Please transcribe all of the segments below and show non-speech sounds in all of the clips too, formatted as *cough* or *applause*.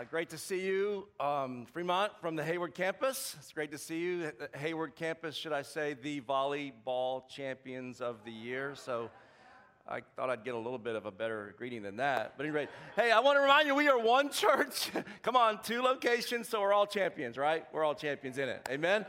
Uh, great to see you, um, Fremont, from the Hayward campus. It's great to see you. Hayward campus, should I say, the volleyball champions of the year. So I thought I'd get a little bit of a better greeting than that. But anyway, hey, I want to remind you we are one church. *laughs* Come on, two locations, so we're all champions, right? We're all champions in it. Amen.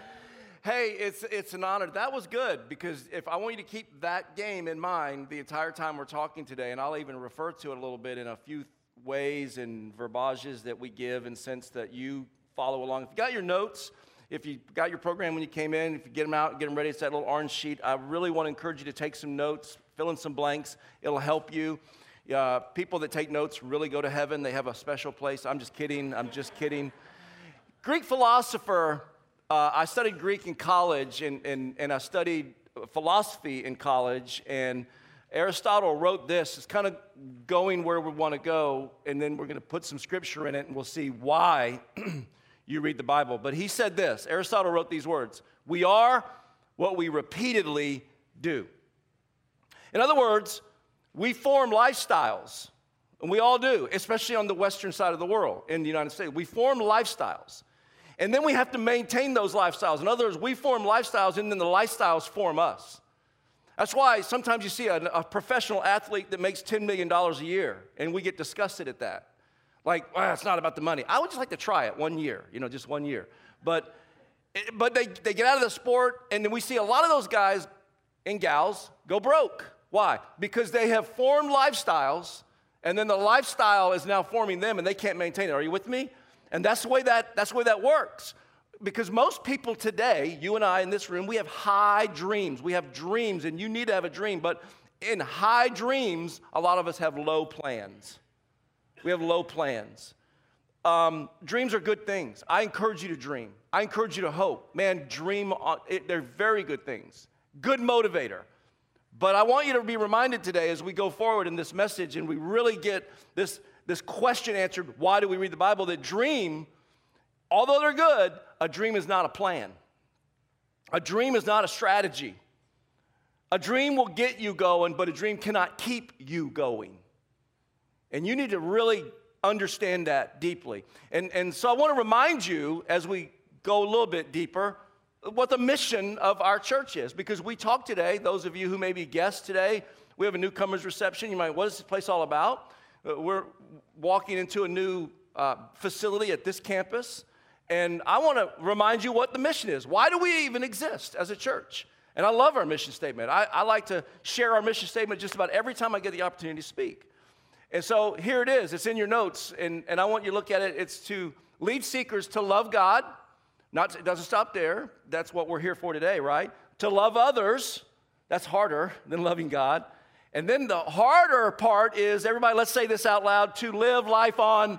Hey, it's, it's an honor. That was good because if I want you to keep that game in mind the entire time we're talking today, and I'll even refer to it a little bit in a few ways and verbages that we give and sense that you follow along. If you got your notes, if you got your program when you came in, if you get them out, get them ready, it's that little orange sheet. I really want to encourage you to take some notes, fill in some blanks. It'll help you. Uh, people that take notes really go to heaven. They have a special place. I'm just kidding. I'm just kidding. Greek philosopher, uh, I studied Greek in college and, and, and I studied philosophy in college. And Aristotle wrote this. It's kind of going where we want to go, and then we're going to put some scripture in it, and we'll see why *clears throat* you read the Bible. But he said this Aristotle wrote these words We are what we repeatedly do. In other words, we form lifestyles, and we all do, especially on the western side of the world in the United States. We form lifestyles. And then we have to maintain those lifestyles. In other words, we form lifestyles, and then the lifestyles form us. That's why sometimes you see a, a, professional athlete that makes $10 million a year, and we get disgusted at that. Like, well, it's not about the money. I would just like to try it one year, you know, just one year. But, eh, but they, they get out of the sport, and then we see a lot of those guys and gals go broke. Why? Because they have formed lifestyles, and then the lifestyle is now forming them, and they can't maintain it. Are you with me? And that's the way that, that's the way that works because most people today, you and I in this room, we have high dreams. We have dreams, and you need to have a dream. But in high dreams, a lot of us have low plans. We have low plans. Um, dreams are good things. I encourage you to dream. I encourage you to hope. Man, dream, on, it, they're very good things. Good motivator. But I want you to be reminded today as we go forward in this message and we really get this, this question answered why do we read the Bible? That dream although they're good, a dream is not a plan. A dream is not a strategy. A dream will get you going, but a dream cannot keep you going. And you need to really understand that deeply. And, and so I want to remind you as we go a little bit deeper what the mission of our church is. Because we talk today, those of you who may be guests today, we have a newcomers reception. You might, what is this place all about? Uh, we're walking into a new uh, facility at this campus. And I want to remind you what the mission is. Why do we even exist as a church? And I love our mission statement. I, I, like to share our mission statement just about every time I get the opportunity to speak. And so here it is. It's in your notes, and, and I want you to look at it. It's to lead seekers to love God. Not, it doesn't stop there. That's what we're here for today, right? To love others. That's harder than loving God. And then the harder part is everybody, let's say this out loud to live life on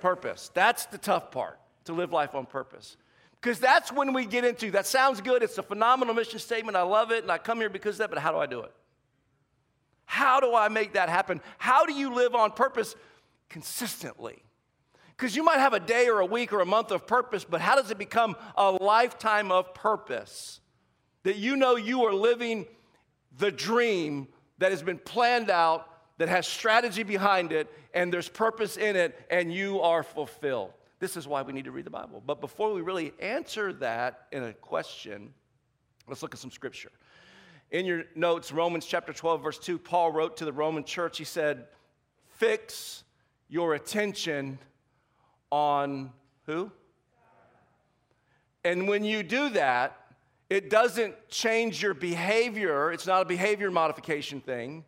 purpose. That's the tough part to live life on purpose. Because that's when we get into that sounds good, it's a phenomenal mission statement, I love it, and I come here because of that, but how do I do it? How do I make that happen? How do you live on purpose consistently? Because you might have a day or a week or a month of purpose, but how does it become a lifetime of purpose? That you know you are living the dream that has been planned out, that has strategy behind it, and there's purpose in it, and you are fulfilled. This is why we need to read the Bible. But before we really answer that in a question, let's look at some scripture. In your notes, Romans chapter 12, verse 2, Paul wrote to the Roman church, he said, Fix your attention on who? And when you do that, it doesn't change your behavior. It's not a behavior modification thing.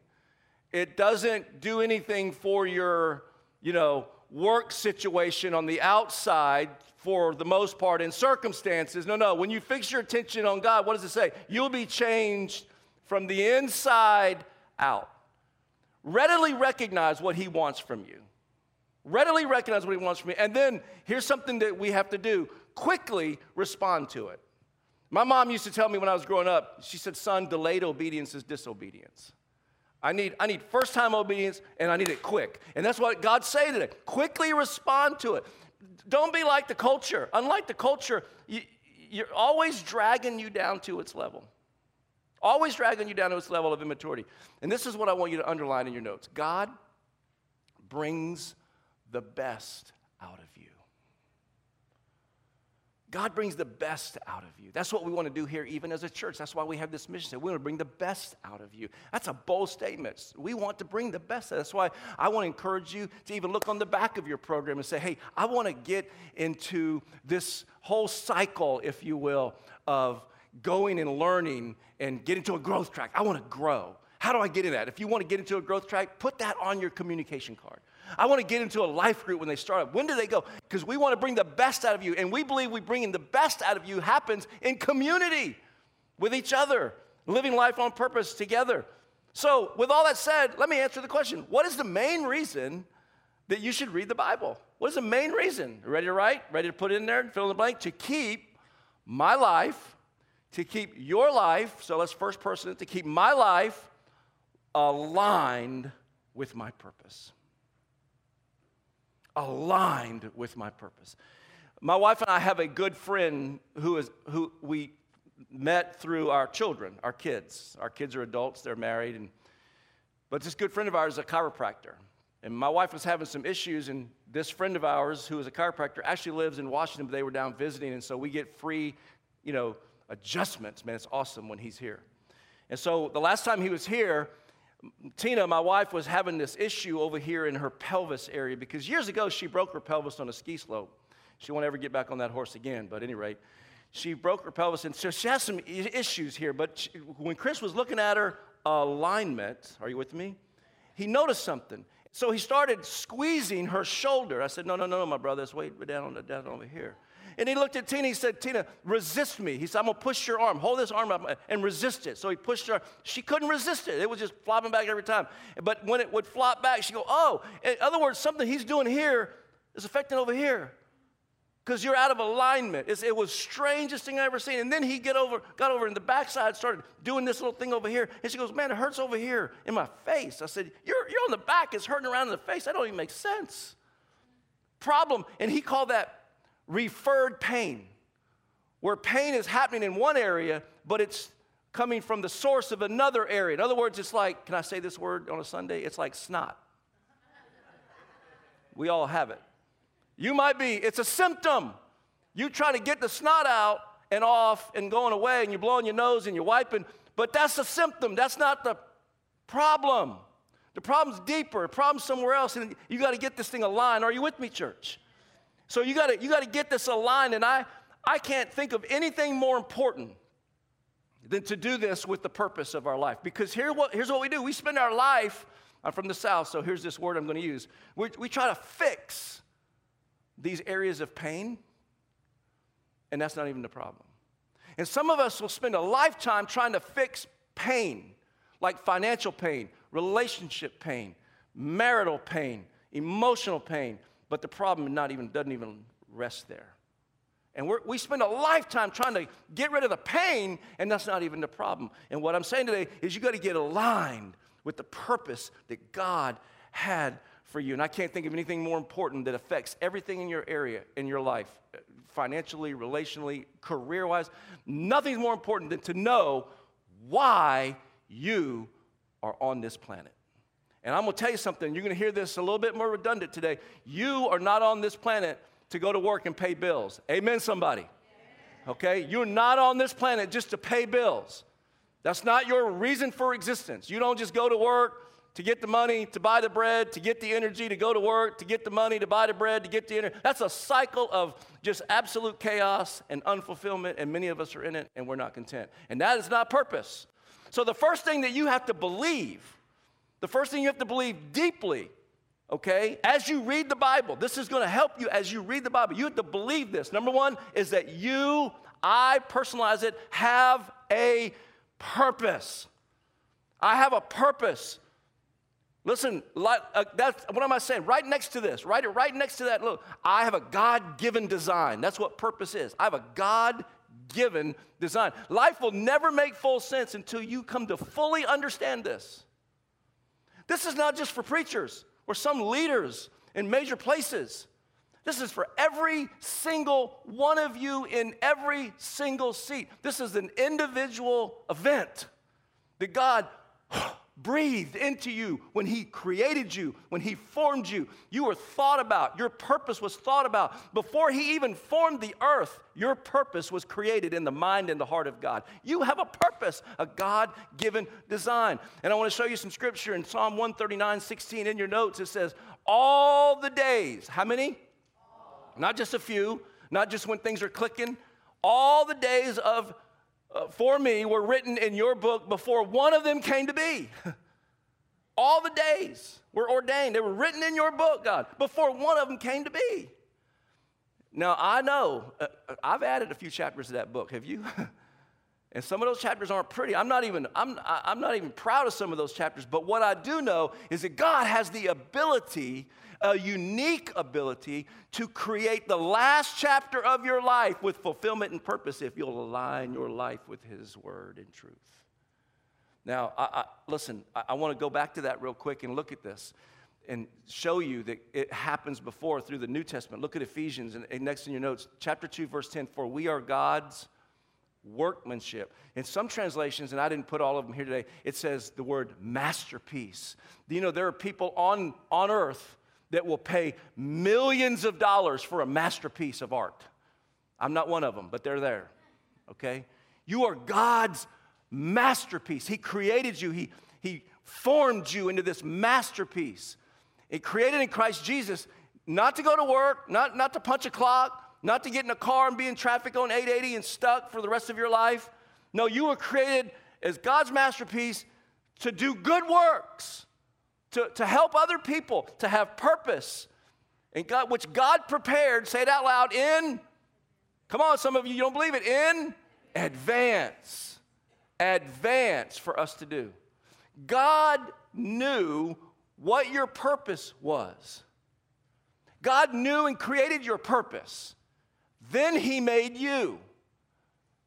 It doesn't do anything for your, you know, work situation on the outside for the most part in circumstances. No, no. When you fix your attention on God, what does it say? You'll be changed from the inside out. Readily recognize what He wants from you. Readily recognize what He wants from you. And then here's something that we have to do quickly respond to it. My mom used to tell me when I was growing up, she said, Son, delayed obedience is disobedience. I need, I need first time obedience and I need it quick. And that's what God's saying today. Quickly respond to it. Don't be like the culture. Unlike the culture, you, you're always dragging you down to its level. Always dragging you down to its level of immaturity. And this is what I want you to underline in your notes God brings the best out of you. God brings the best out of you. That's what we want to do here, even as a church. That's why we have this mission. We want to bring the best out of you. That's a bold statement. We want to bring the best. That's why I want to encourage you to even look on the back of your program and say, hey, I want to get into this whole cycle, if you will, of going and learning and get into a growth track. I want to grow. How do I get in that? If you want to get into a growth track, put that on your communication card. I want to get into a life group when they start up. When do they go? Because we want to bring the best out of you. And we believe we bringing the best out of you happens in community with each other, living life on purpose together. So, with all that said, let me answer the question What is the main reason that you should read the Bible? What is the main reason? Ready to write? Ready to put in there? And fill in the blank? To keep my life, to keep your life, so let's first person to keep my life aligned with my purpose aligned with my purpose. My wife and I have a good friend who is who we met through our children, our kids. Our kids are adults, they're married, and but this good friend of ours is a chiropractor. And my wife was having some issues, and this friend of ours, who is a chiropractor, actually lives in Washington, but they were down visiting, and so we get free, you know, adjustments. Man, it's awesome when he's here. And so the last time he was here, Tina, my wife, was having this issue over here in her pelvis area because years ago she broke her pelvis on a ski slope. She won't ever get back on that horse again, but at any rate, she broke her pelvis, and so she has some issues here. But she, when Chris was looking at her alignment, are you with me? He noticed something. So he started squeezing her shoulder. I said, No, no, no, my brother, it's way down, down over here. And he looked at Tina. He said, Tina, resist me. He said, I'm going to push your arm. Hold this arm up and resist it. So he pushed her. She couldn't resist it. It was just flopping back every time. But when it would flop back, she'd go, Oh, in other words, something he's doing here is affecting over here because you're out of alignment. It's, it was strangest thing I ever seen. And then he get over, got over in the backside, started doing this little thing over here. And she goes, man, it hurts over here in my face. I said, you're, you're on the back. It's hurting around in the face. That don't even make sense. Problem. And he called that referred pain, where pain is happening in one area, but it's coming from the source of another area. In other words, it's like, can I say this word on a Sunday? It's like snot. We all have it. You might be, it's a symptom. You try to get the snot out and off and going away, and you're blowing your nose and you're wiping, but that's a symptom. That's not the problem. The problem's deeper, the problem's somewhere else, and you got to get this thing aligned. Are you with me, church? So you gotta, you gotta get this aligned, and I, I can't think of anything more important than to do this with the purpose of our life. Because here what, here's what we do we spend our life, I'm from the South, so here's this word I'm gonna use. We, we try to fix these areas of pain, and that's not even the problem. And some of us will spend a lifetime trying to fix pain, like financial pain, relationship pain, marital pain, emotional pain, but the problem not even, doesn't even rest there. And we spend a lifetime trying to get rid of the pain, and that's not even the problem. And what I'm saying today is you got to get aligned with the purpose that God had for you. And I can't think of anything more important that affects everything in your area, in your life, financially, relationally, career wise. Nothing's more important than to know why you are on this planet. And I'm to tell you something, you're to hear this a little bit more redundant today. You are not on this planet to go to work and pay bills. Amen, somebody. Okay? You're not on this planet just to pay bills. That's not your reason for existence. You don't just go to work to get the money, to buy the bread, to get the energy, to go to work, to get the money, to buy the bread, to get the energy. That's a cycle of just absolute chaos and unfulfillment, and many of us are in it and we're not content. And that is not purpose. So the first thing that you have to believe the first thing you have to believe deeply, okay, as you read the Bible, this is going to help you as you read the Bible. You have to believe this. Number one is that you, I personalize it, have a purpose. I have a purpose. Listen, uh, that's, what am I saying? Right next to this, right, right next to that, look, I have a God given design. That's what purpose is. I have a God given design. Life will never make full sense until you come to fully understand this. This is not just for preachers or some leaders in major places. This is for every single one of you in every single seat. This is an individual event that God breathed into you when He created you, when He formed you. You were thought about. Your purpose was thought about. Before He even formed the earth, your purpose was created in the mind and the heart of God. You have a purpose, a God given design. And I want to show you some scripture in Psalm 139 16 in your notes. It says, All the days, how many? Not just a few, not just when things are clicking. All the days of for me were written in your book before one of them came to be. *laughs* All the days were ordained. They were written in your book, God, before one of them came to be. Now, I know, uh, uh I've added a few chapters to that book. Have you? *laughs* and some of those chapters aren't pretty. I'm not, even, I'm, I'm not even proud of some of those chapters. But what I do know is that God has the ability a unique ability to create the last chapter of your life with fulfillment and purpose if you'll align your life with His word and truth. Now, I, I, listen, I, I want to go back to that real quick and look at this and show you that it happens before through the New Testament. Look at Ephesians, and, and next in your notes, chapter 2, verse 10 For we are God's workmanship. In some translations, and I didn't put all of them here today, it says the word masterpiece. You know, there are people on, on earth that will pay millions of dollars for a masterpiece of art. I'm not one of them, but they're there, okay? You are God's masterpiece. He created you, He, he formed you into this masterpiece. It created in Christ Jesus not to go to work, not, not to punch a clock, not to get in a car and be in traffic on 880 and stuck for the rest of your life. No, you were created as God's masterpiece to do good works to, to help other people to have purpose, and God, which God prepared, say it out loud, in, come on, some of you, you don't believe it, in advance. Advance for us to do. God knew what your purpose was. God knew and created your purpose. Then He made you.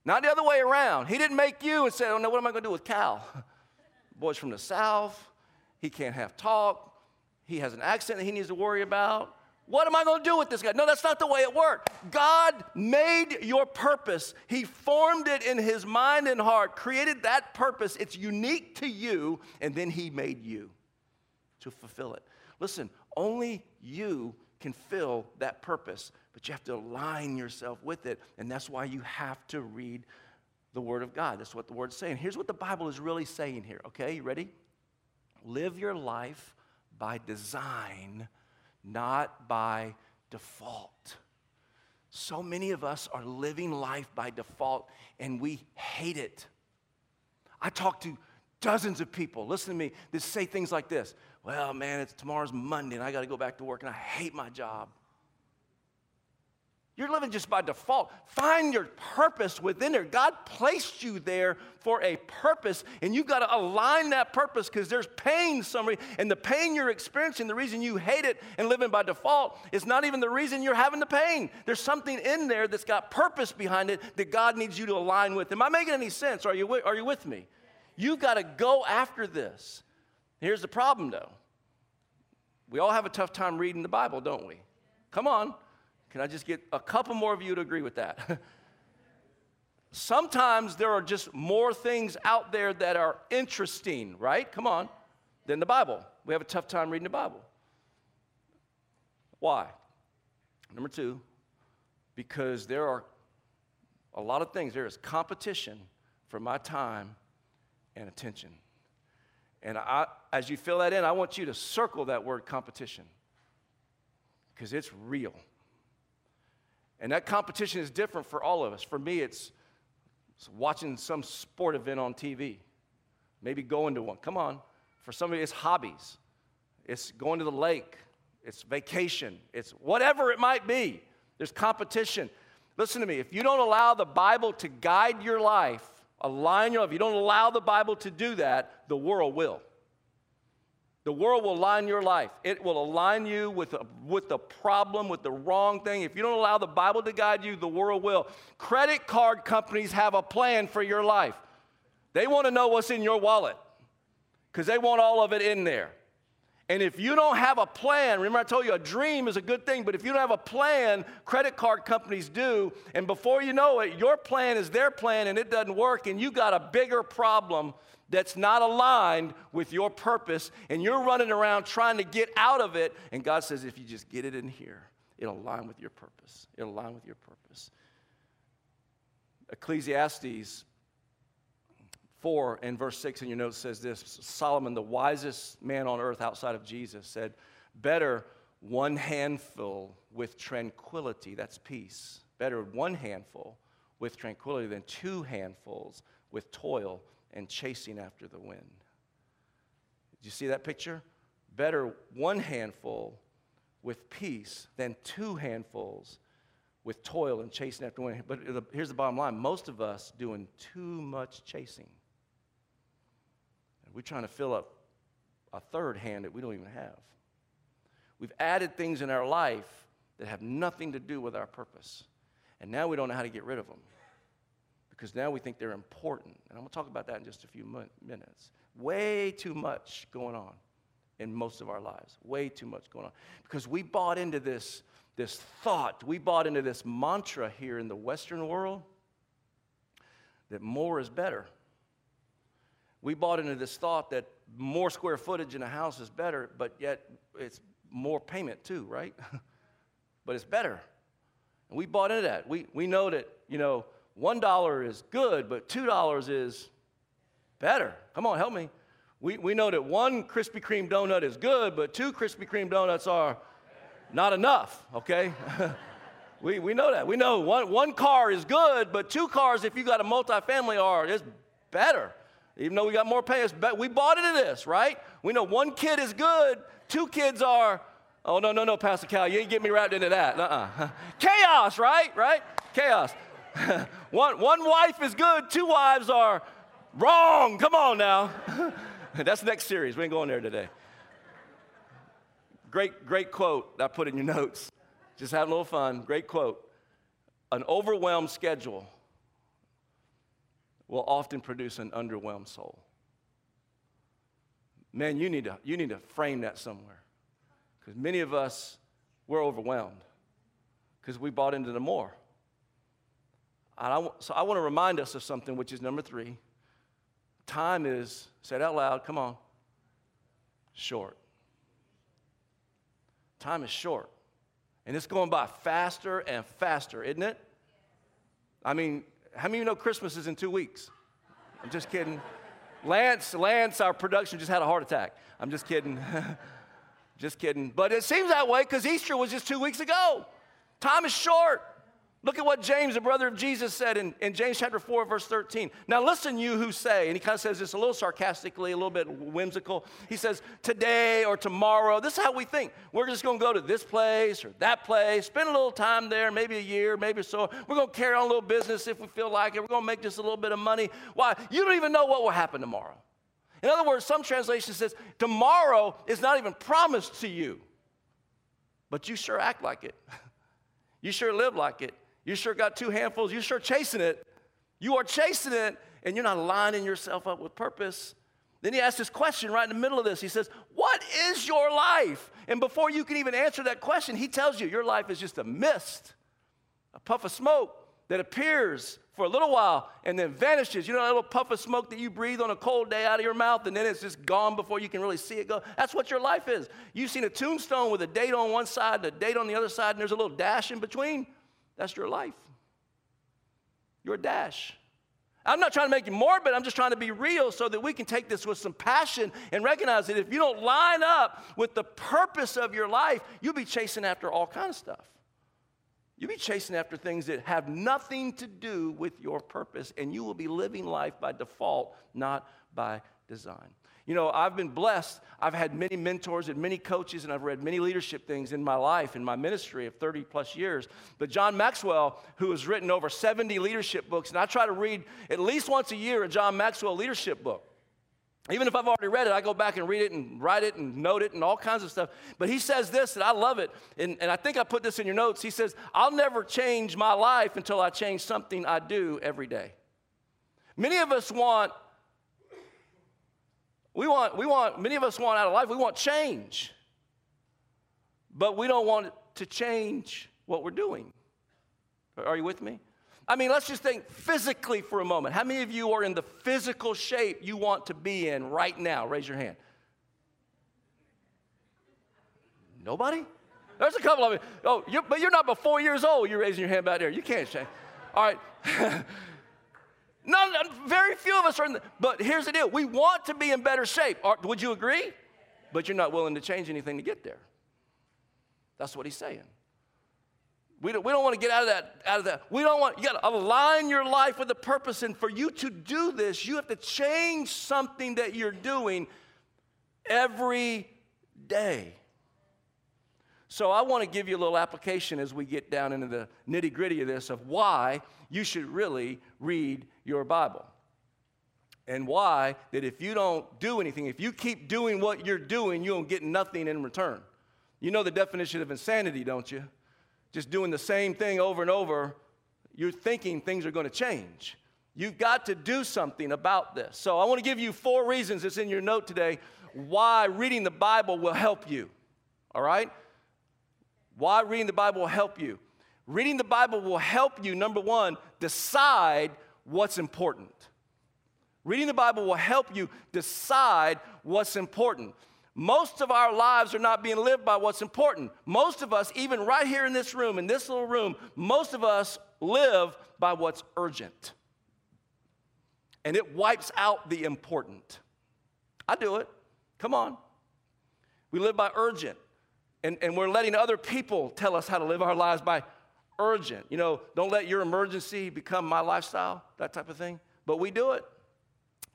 Not the other way around. He didn't make you and say, Oh, no, what am I going to do with Cal? *laughs* Boys from the South, he can't have talk. He has an accent that he needs to worry about. What am I going to do with this guy? No, that's not the way it worked. God made your purpose. He formed it in his mind and heart, created that purpose. It's unique to you, and then he made you to fulfill it. Listen, only you can fill that purpose, but you have to align yourself with it, and that's why you have to read the Word of God. That's what the Word's saying. Here's what the Bible is really saying here, okay? You ready? Live your life by design, not by default. So many of us are living life by default and we hate it. I talk to dozens of people, listen to me, that say things like this Well, man, it's tomorrow's Monday and I got to go back to work and I hate my job. You're living just by default. Find your purpose within there. God placed you there for a purpose, and you've got to align that purpose because there's pain somewhere. And the pain you're experiencing, the reason you hate it and living by default, is not even the reason you're having the pain. There's something in there that's got purpose behind it that God needs you to align with. Am I making any sense? Are you, are you with me? You've got to go after this. Here's the problem, though. We all have a tough time reading the Bible, don't we? Come on. Can I just get a couple more of you to agree with that? *laughs* Sometimes there are just more things out there that are interesting, right? Come on, than the Bible. We have a tough time reading the Bible. Why? Number two, because there are a lot of things. There is competition for my time and attention. And I, as you fill that in, I want you to circle that word competition because it's real. And that competition is different for all of us. For me, it's, it's watching some sport event on TV, maybe going to one. Come on. For somebody, it's hobbies, it's going to the lake, it's vacation, it's whatever it might be. There's competition. Listen to me. If you don't allow the Bible to guide your life, align your life, if you don't allow the Bible to do that, the world will. The world will align your life. It will align you with, a, with the problem, with the wrong thing. If you don't allow the Bible to guide you, the world will. Credit card companies have a plan for your life. They want to know what's in your wallet because they want all of it in there. And if you don't have a plan, remember I told you a dream is a good thing, but if you don't have a plan, credit card companies do, and before you know it, your plan is their plan and it doesn't work, and you got a bigger problem that's not aligned with your purpose, and you're running around trying to get out of it. And God says, if you just get it in here, it'll align with your purpose. It'll align with your purpose. Ecclesiastes 4 and verse 6 in your notes says this Solomon, the wisest man on earth outside of Jesus, said, Better one handful with tranquility, that's peace. Better one handful with tranquility than two handfuls with toil and chasing after the wind. Did you see that picture? Better one handful with peace than two handfuls with toil and chasing after wind. But here's the bottom line most of us doing too much chasing. We're trying to fill up a third hand that we don't even have. We've added things in our life that have nothing to do with our purpose. And now we don't know how to get rid of them because now we think they're important. And I'm going to talk about that in just a few minutes. Way too much going on in most of our lives. Way too much going on. Because we bought into this, this thought, we bought into this mantra here in the Western world that more is better we bought into this thought that more square footage in a house is better, but yet it's more payment too, right? *laughs* but it's better. And we bought into that. We, we know that, you know, $1 is good, but $2 is better. Come on, help me. We, we know that one Krispy Kreme donut is good, but two Krispy Kreme donuts are not enough, okay? *laughs* we, we know that. We know one, one car is good, but two cars, if you got a multifamily, are is better. Even though we got more pay, but we bought into this, right? We know one kid is good, two kids are, oh, no, no, no, Pastor Cal, you ain't get me wrapped into that. Uh-uh. *laughs* Chaos, right? Right? Chaos. *laughs* one, one wife is good, two wives are wrong. Come on now. *laughs* That's next series. We ain't going there today. Great, great quote I put in your notes. Just having a little fun. Great quote. An overwhelmed schedule will often produce an underwhelmed soul. Man, you need to, you need to frame that somewhere. Because many of us, we're overwhelmed because we bought into the more. I, so I want to remind us of something, which is number three. Time is, say it out loud, come on, short. Time is short. And it's going by faster and faster, isn't it? I mean, how many of you know Christmas is in two weeks? I'm just kidding. Lance, Lance, our production just had a heart attack. I'm just kidding. *laughs* just kidding. But it seems that way because Easter was just two weeks ago. Time is short. Look at what James, the brother of Jesus, said in, in James chapter 4, verse 13. Now, listen, you who say, and he kind of says this a little sarcastically, a little bit whimsical. He says, today or tomorrow, this is how we think. We're just going to go to this place or that place, spend a little time there, maybe a year, maybe so. We're going to carry on a little business if we feel like it. We're going to make just a little bit of money. Why? You don't even know what will happen tomorrow. In other words, some translation says, tomorrow is not even promised to you, but you sure act like it. *laughs* you sure live like it. You sure got two handfuls. You sure chasing it. You are chasing it, and you're not lining yourself up with purpose. Then he asks this question right in the middle of this. He says, What is your life? And before you can even answer that question, he tells you your life is just a mist, a puff of smoke that appears for a little while and then vanishes. You know that little puff of smoke that you breathe on a cold day out of your mouth and then it's just gone before you can really see it go? That's what your life is. You've seen a tombstone with a date on one side and a date on the other side, and there's a little dash in between. That's your life. You're dash. I'm not trying to make you morbid, I'm just trying to be real so that we can take this with some passion and recognize that if you don't line up with the purpose of your life, you'll be chasing after all kind of stuff. You'll be chasing after things that have nothing to do with your purpose, and you will be living life by default, not by design. You know, I've been blessed. I've had many mentors and many coaches, and I've read many leadership things in my life, in my ministry of 30 plus years. But John Maxwell, who has written over 70 leadership books, and I try to read at least once a year a John Maxwell leadership book. Even if I've already read it, I go back and read it and write it and note it and all kinds of stuff. But he says this, and I love it. And, and I think I put this in your notes. He says, I'll never change my life until I change something I do every day. Many of us want We want, we want, many of us want out of life, we want change. But we don't want to change what we're doing. Are you with me? I mean, let's just think physically for a moment. How many of you are in the physical shape you want to be in right now? Raise your hand. Nobody? There's a couple of you. Oh, you're, but you're not but four years old. You're raising your hand back there. You can't change. All right. *laughs* None, very few of us are in the, but here's the deal. We want to be in better shape. would you agree? But you're not willing to change anything to get there. That's what he's saying. We don't, we don't want to get out of that, out of that. We don't want, you got to align your life with a purpose. And for you to do this, you have to change something that you're doing every day. So I want to give you a little application as we get down into the nitty gritty of this of why you should really read your Bible. And why that if you don't do anything, if you keep doing what you're doing, you don't get nothing in return. You know the definition of insanity, don't you? Just doing the same thing over and over, you're thinking things are going to change. You've got to do something about this. So I want to give you four reasons, that's in your note today, why reading the Bible will help you. All right? Why reading the Bible will help you. Reading the Bible will help you, number one, decide what's important. Reading the Bible will help you decide what's important. Most of our lives are not being lived by what's important. Most of us, even right here in this room, in this little room, most of us live by what's urgent. And it wipes out the important. I do it. Come on. We live by urgent and, and we're letting other people tell us how to live our lives by urgent. You know, don't let your emergency become my lifestyle, that type of thing. But we do it.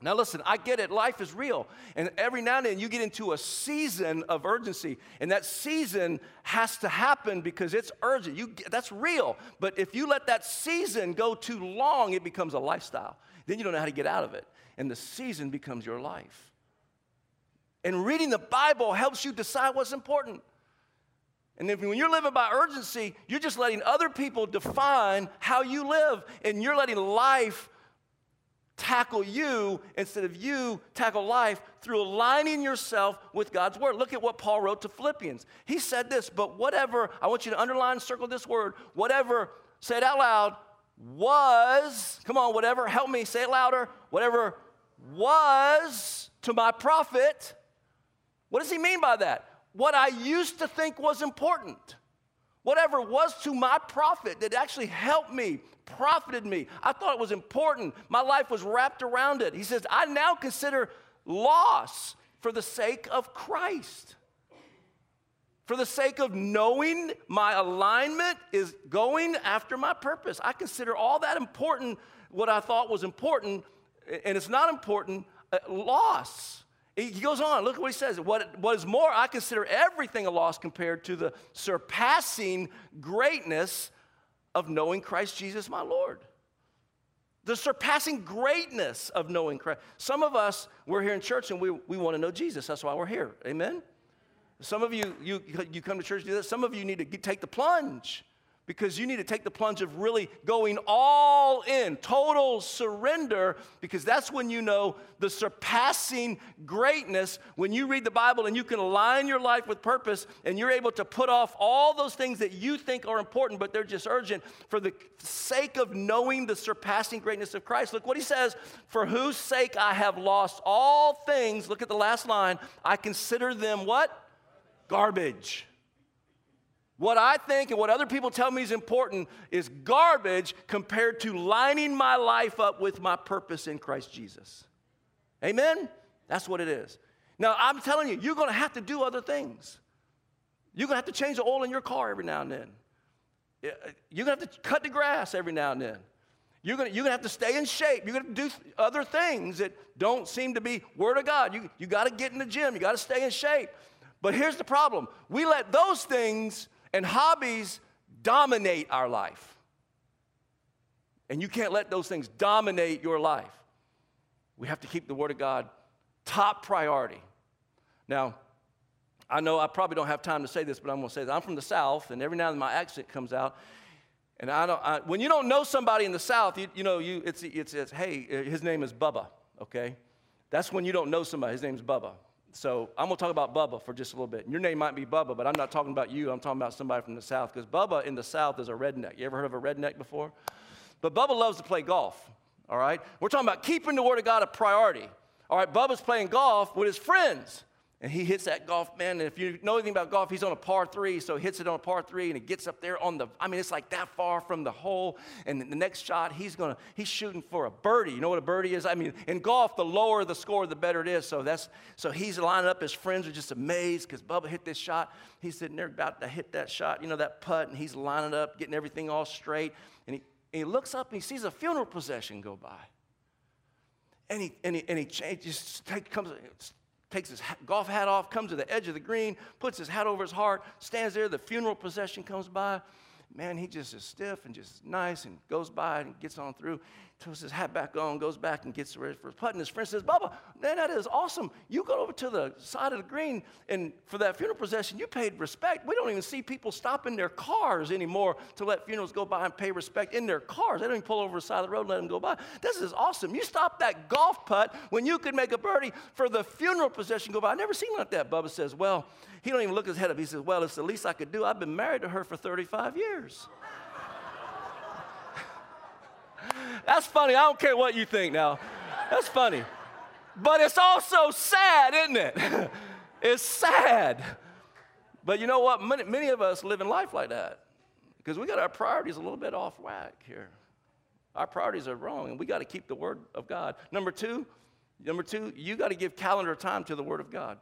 Now, listen, I get it. Life is real. And every now and then you get into a season of urgency. And that season has to happen because it's urgent. You, that's real. But if you let that season go too long, it becomes a lifestyle. Then you don't know how to get out of it. And the season becomes your life. And reading the Bible helps you decide what's important. And if, when you're living by urgency, you're just letting other people define how you live, and you're letting life tackle you instead of you tackle life through aligning yourself with God's word. Look at what Paul wrote to Philippians. He said this, but whatever, I want you to underline, circle this word, whatever, say it out loud, was, come on, whatever, help me, say it louder, whatever was to my profit. What does he mean by that? What I used to think was important, whatever was to my profit that actually helped me, profited me, I thought it was important. My life was wrapped around it. He says, I now consider loss for the sake of Christ. For the sake of knowing my alignment is going after my purpose. I consider all that important, what I thought was important, and it's not important, uh, loss. He goes on, look at what he says. What, what is more, I consider everything a loss compared to the surpassing greatness of knowing Christ Jesus my Lord. The surpassing greatness of knowing Christ. Some of us, we're here in church and we, we want to know Jesus. That's why we're here. Amen? Some of you, you, you come to church do this. Some of you need to take the plunge because you need to take the plunge of really going all in, total surrender, because that's when you know the surpassing greatness. When you read the Bible and you can align your life with purpose and you're able to put off all those things that you think are important, but they're just urgent for the sake of knowing the surpassing greatness of Christ. Look what he says For whose sake I have lost all things. Look at the last line. I consider them what? Garbage. What I think and what other people tell me is important is garbage compared to lining my life up with my purpose in Christ Jesus. Amen? That's what it is. Now, I'm telling you, you're going to have to do other things. You're going to have to change the oil in your car every now and then. Uh, you're going to have to cut the grass every now and then. You're going, to, you're going to have to stay in shape. You're going to do other things that don't seem to be Word of God. You, you got to get in the gym. You got to stay in shape. But here's the problem we let those things and hobbies dominate our life. And you can't let those things dominate your life. We have to keep the Word of God top priority. Now, I know I probably don't have time to say this, but I'm going to say that I'm from the South, and every now and then my accent comes out. And I don't, I, when you don't know somebody in the South, you, you know, you, it's, it's, it's, hey, his name is Bubba, okay? That's when you don't know somebody. His name's Bubba. So I'm going to talk about Bubba for just a little bit. Your name might be Bubba, but I'm not talking about you. I'm talking about somebody from the South because Bubba in the South is a redneck. You ever heard of a redneck before? But Bubba loves to play golf, all right? We're talking about keeping the Word of God a priority. All right, Bubba's playing golf with his friends. And he hits that golf, man. And if you know anything about golf, he's on a par three. So he hits it on a par three and it gets up there on the, I mean, it's like that far from the hole. And the next shot, he's going to, he's shooting for a birdie. You know what a birdie is? I mean, in golf, the lower the score, the better it is. So that's, so he's lining up. His friends are just amazed because Bubba hit this shot. He's sitting there about to hit that shot, you know, that putt. And he's lining up, getting everything all straight. And he, and he looks up and he sees a funeral procession go by. And he, and he, and he changes, comes, takes his golf hat off, comes to the edge of the green, puts his hat over his heart, stands there. The funeral procession comes by. Man, he just is stiff and just nice and goes by and gets on through puts his hat back on, goes back and gets ready for his putt. And his friend says, Bubba, man, that is awesome. You go over to the side of the green, and for that funeral procession, you paid respect. We don't even see people stopping their cars anymore to let funerals go by and pay respect in their cars. They don't even pull over the side of the road and let them go by. This is awesome. You stopped that golf putt when you could make a birdie for the funeral procession go by. I've never seen like that. Bubba says, Well, he don't even look his head up. He says, Well, it's the least I could do. I've been married to her for 35 years. *laughs* That's funny. I don't care what you think now. That's funny. But it's also sad, isn't it? *laughs* it's sad. But you know what? Many, many of us live in life like that because we got our priorities a little bit off whack here. Our priorities are wrong, and we got to keep the Word of God. Number two, number two, you got to give calendar time to the Word of God.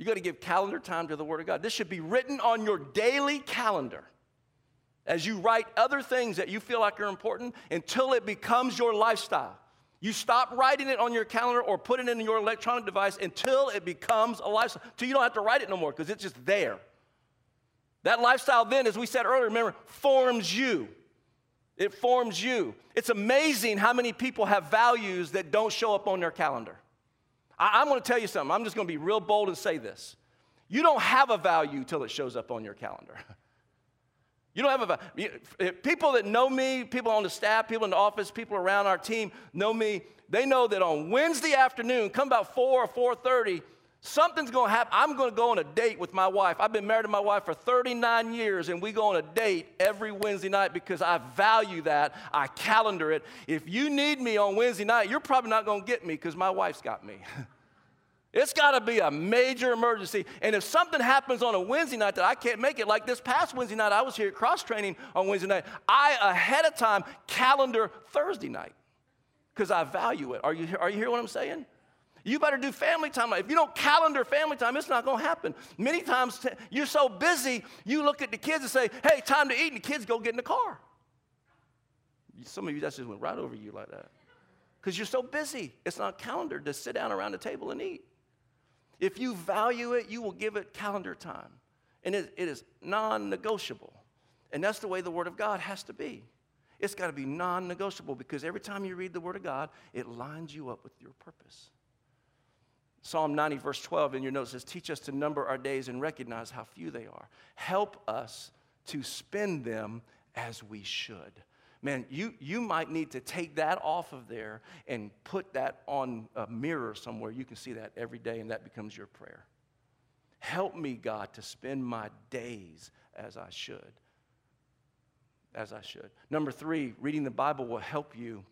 You got to give calendar time to the Word of God. This should be written on your daily calendar as you write other things that you feel like are important until it becomes your lifestyle. You stop writing it on your calendar or put it in your electronic device until it becomes a lifestyle. Until you don't have to write it no more because it's just there. That lifestyle, then, as we said earlier, remember, forms you. It forms you. It's amazing how many people have values that don't show up on their calendar. I, am going to tell you something. I'm just going to be real bold and say this. You don't have a value till it shows up on your calendar. *laughs* You don't have a value. people that know me, people on the staff, people in the office, people around our team know me. They know that on Wednesday afternoon, come about 4 or 4:30, something's going to happen. I'm going to go on a date with my wife. I've been married to my wife for 39 years and we go on a date every Wednesday night because I value that. I calendar it. If you need me on Wednesday night, you're probably not going to get me because my wife's got me. *laughs* It's got to be a major emergency. And if something happens on a Wednesday night that I can't make it, like this past Wednesday night, I was here at cross training on Wednesday night, I ahead of time calendar Thursday night because I value it. Are you, are you hearing what I'm saying? You better do family time. If you don't calendar family time, it's not going to happen. Many times you're so busy, you look at the kids and say, hey, time to eat, and the kids go get in the car. Some of you, that just went right over you like that. Because you're so busy. It's not calendared to sit down around the table and eat. If you value it, you will give it calendar time. And it, it is non negotiable. And that's the way the Word of God has to be. It's got to be non negotiable because every time you read the Word of God, it lines you up with your purpose. Psalm 90, verse 12 in your notes says, Teach us to number our days and recognize how few they are. Help us to spend them as we should man, you, you might need to take that off of there and put that on a mirror somewhere. You can see that every day, and that becomes your prayer. Help me, God, to spend my days as I should. As I should. Number three, reading the Bible will help you.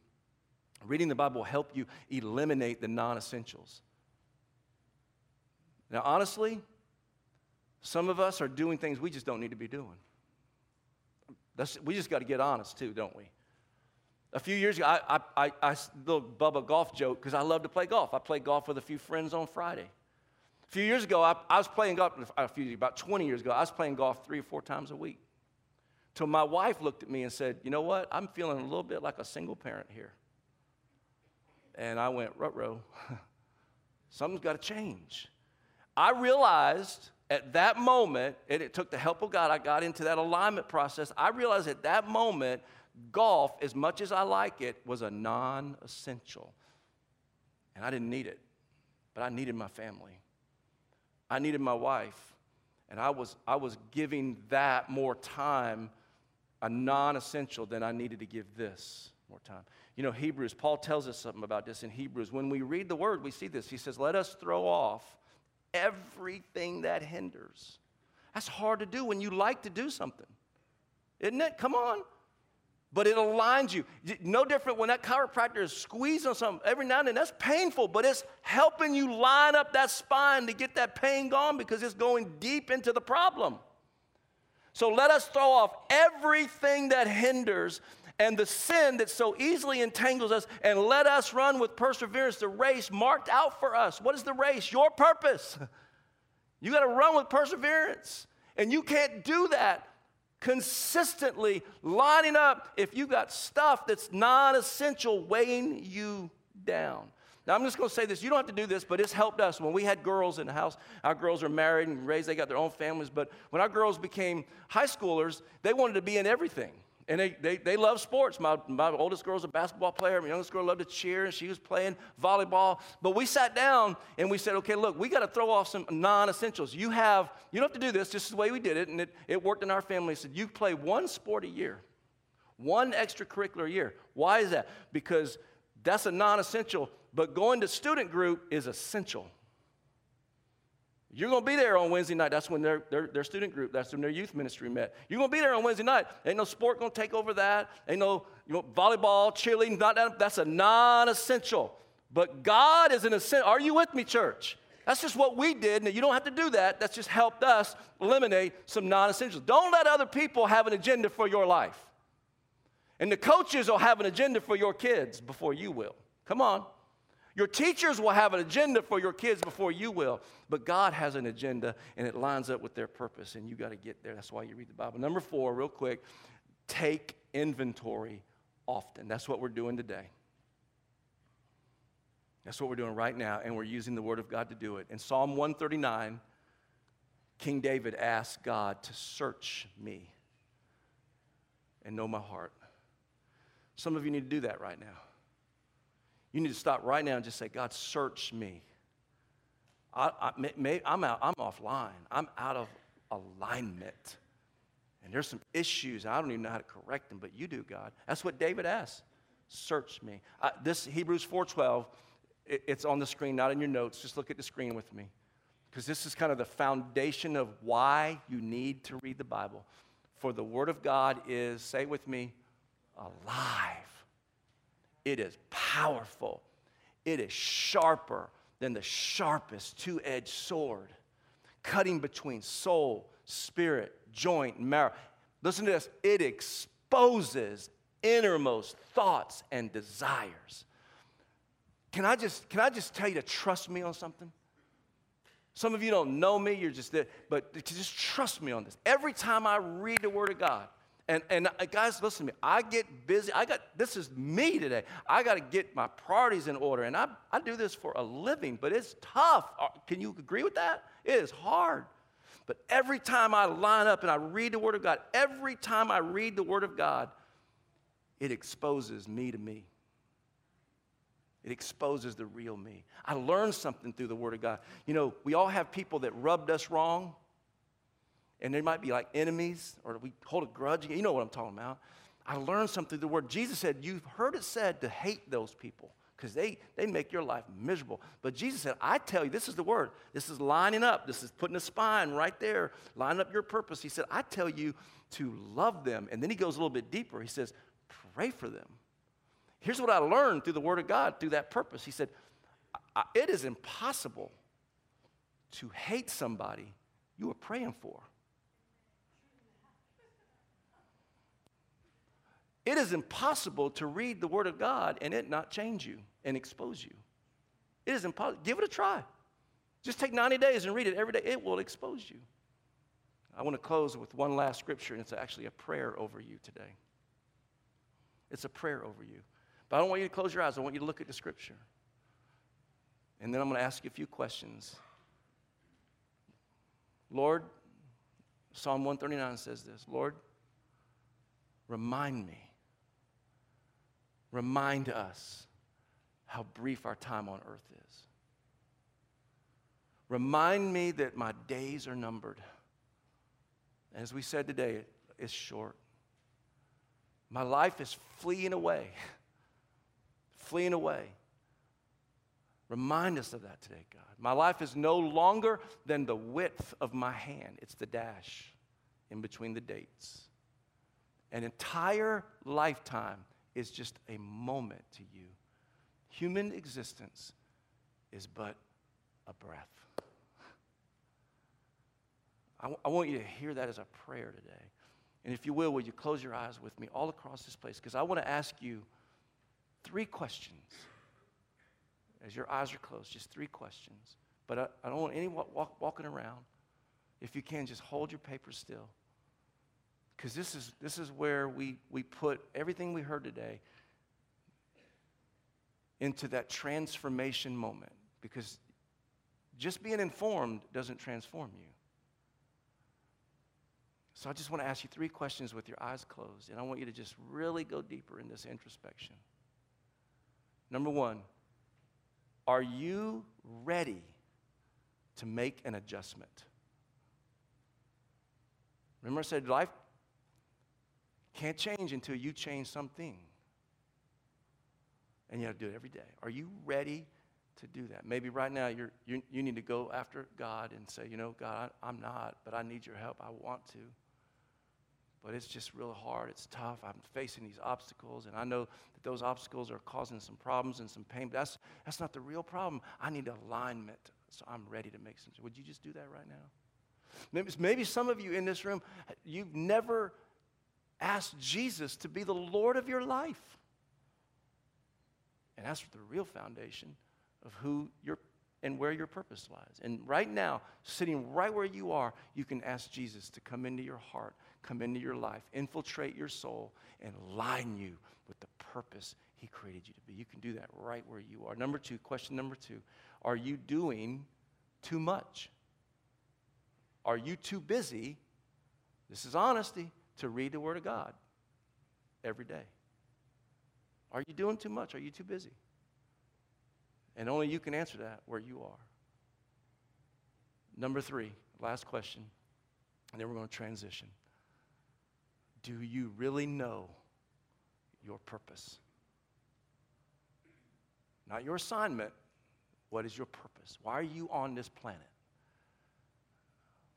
Reading the Bible will help you eliminate the non essentials. Now, honestly, some of us are doing things we just don't need to be doing. That's, we just got to get honest too, don't we? A few years ago, I, I, I, I little Bubba golf joke because I love to play golf. I played golf with a few friends on Friday. A few years ago, I, I was playing golf, a few, about 20 years ago, I was playing golf three or four times a week. Till my wife looked at me and said, You know what? I'm feeling a little bit like a single parent here. And I went, Rut row, *laughs* something's got to change. I realized at that moment, and it took the help of God, I got into that alignment process. I realized at that moment, golf, as much as I like it, was a non essential. And I didn't need it, but I needed my family. I needed my wife. And I was, I was giving that more time, a non essential, than I needed to give this. more time. You know, Hebrews, Paul tells us something about this in Hebrews. When we read the word, we see this. He says, Let us throw off everything that hinders. That's hard to do when you like to do something, isn't it? Come on. But it aligns you. No different when that chiropractor is squeezing something every now and then. That's painful, but it's helping you line up that spine to get that pain gone because it's going deep into the problem. So let us throw off everything that hinders and the sin that so easily entangles us, and let us run with perseverance the race marked out for us. What is the race? Your purpose. *laughs* You got to run with perseverance. And you can't do that consistently lining up if you got stuff that's non essential weighing you down. Now, I'm just going to say this. You don't have to do this, but it's helped us. When we had girls in the house, our girls are married and raised, they got their own families. But when our girls became high schoolers, they wanted to be in everything. And they, they, they love sports. My, my oldest girl's a basketball player. My youngest girl loved to cheer, and she was playing volleyball. But we sat down and we said, okay, look, we got to throw off some non essentials. You have, you don't have to do this, just the way we did it, and it, it worked in our family. said, you play one sport a year, one extracurricular a year. Why is that? Because that's a non essential, but going to student group is essential. You're going to be there on Wednesday night. That's when their, their, their student group, that's when their youth ministry met. You're going to be there on Wednesday night. Ain't no sport going to take over that. Ain't no you know, volleyball, cheerleading, not that. That's a non essential. But God is an essential. Are you with me, church? That's just what we did, and you don't have to do that. That's just helped us eliminate some non essentials. Don't let other people have an agenda for your life. And the coaches will have an agenda for your kids before you will. Come on. Your teachers will have an agenda for your kids before you will, but God has an agenda and it lines up with their purpose, and you got to get there. That's why you read the Bible. Number four, real quick, take inventory often. That's what we're doing today. That's what we're doing right now, and we're using the Word of God to do it. In Psalm 139, King David asked God to search me and know my heart. Some of you need to do that right now. You need to stop right now and just say, God, search me. I, am out, I'm offline. I'm out of alignment. And there's some issues. I don't even know how to correct them, but you do, God. That's what David asked. Search me. Uh, this Hebrews 4.12, it, it's on the screen, not in your notes. Just look at the screen with me. Because this is kind of the foundation of why you need to read the Bible. For the Word of God is, say with me, alive it is powerful. It is sharper than the sharpest two edged sword, cutting between soul, spirit, joint, marrow. Listen to this it exposes innermost thoughts and desires. Can I just, can I just tell you to trust me on something? Some of you don't know me, you're just there, but just trust me on this. Every time I read the Word of God, and, and guys, listen to me. I get busy. I got, this is me today. I got to get my priorities in order. And I, I do this for a living, but it's tough. Uh, can you agree with that? It is hard. But every time I line up and I read the Word of God, every time I read the Word of God, it exposes me to me. It exposes the real me. I learned something through the Word of God. You know, we all have people that rubbed us wrong and they might be like enemies or we hold a grudge. You know what I'm talking about. I learned something through the word. Jesus said, You've heard it said to hate those people because they, they make your life miserable. But Jesus said, I tell you, this is the word. This is lining up. This is putting a spine right there, lining up your purpose. He said, I tell you to love them. And then he goes a little bit deeper. He says, Pray for them. Here's what I learned through the word of God, through that purpose. He said, It is impossible to hate somebody you are praying for. It is impossible to read the Word of God and it not change you and expose you. It is impossible. Give it a try. Just take 90 days and read it every day. It will expose you. I want to close with one last scripture, and it's actually a prayer over you today. It's a prayer over you. But I don't want you to close your eyes. I want you to look at the scripture. And then I'm going to ask you a few questions. Lord, Psalm 139 says this Lord, remind me remind us how brief our time on earth is. Remind me that my days are numbered. As we said today, it's short. My life is fleeing away. *laughs* fleeing away. Remind us of that today, God. My life is no longer than the width of my hand, it's the dash in between the dates. An entire lifetime is just a moment to you. Human existence is but a breath. I, w- I want you to hear that as a prayer today. And if you will, will you close your eyes with me all across this place? Because I want to ask you three questions. As your eyes are closed, just three questions. But I, I don't want any walk, walk, walking around. If you can, just hold your paper still. Because this is, this is where we, we put everything we heard today into that transformation moment. Because just being informed doesn't transform you. So I just want to ask you three questions with your eyes closed, and I want you to just really go deeper in this introspection. Number one, are you ready to make an adjustment? Remember, I said life can't change until you change something. And you have to do it every day. Are you ready to do that? Maybe right now you're, you you need to go after God and say, you know, God, I'm not, but I need your help. I want to. But it's just real hard. It's tough. I'm facing these obstacles, and I know that those obstacles are causing some problems and some pain, but that's, that's not the real problem. I need alignment, so I'm ready to make some. Would you just do that right now? Maybe, maybe some of you in this room, you've never asked Jesus to be the Lord of your life. And that's the real foundation of who your and where your purpose lies. And right now, sitting right where you are, you can ask Jesus to come into your heart, come into your life, infiltrate your soul, and line you with the purpose He created you to be. You can do that right where you are. Number two, question number two Are you doing too much? Are you too busy? This is honesty to read the Word of God every day. Are you doing too much? Are you too busy? And only you can answer that where you are. Number three, last question, and then we're going to transition. Do you really know your purpose? Not your assignment. What is your purpose? Why are you on this planet?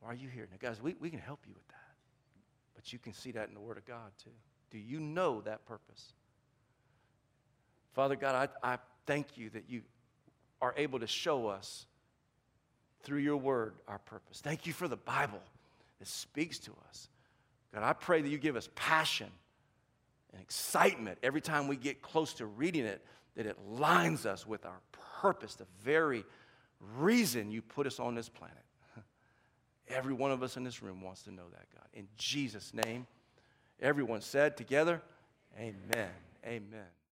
Why are you here? Now, guys, we, we can help you with that. But you can see that in the Word of God, too. Do you know that purpose? Father God, I, I thank you that you are able to show us through your word our purpose. Thank you for the Bible that speaks to us. God, I pray that you give us passion and excitement every time we get close to reading it, that it lines us with our purpose, the very reason you put us on this planet. Every one of us in this room wants to know that, God. In Jesus' name, everyone said together, Amen. Amen.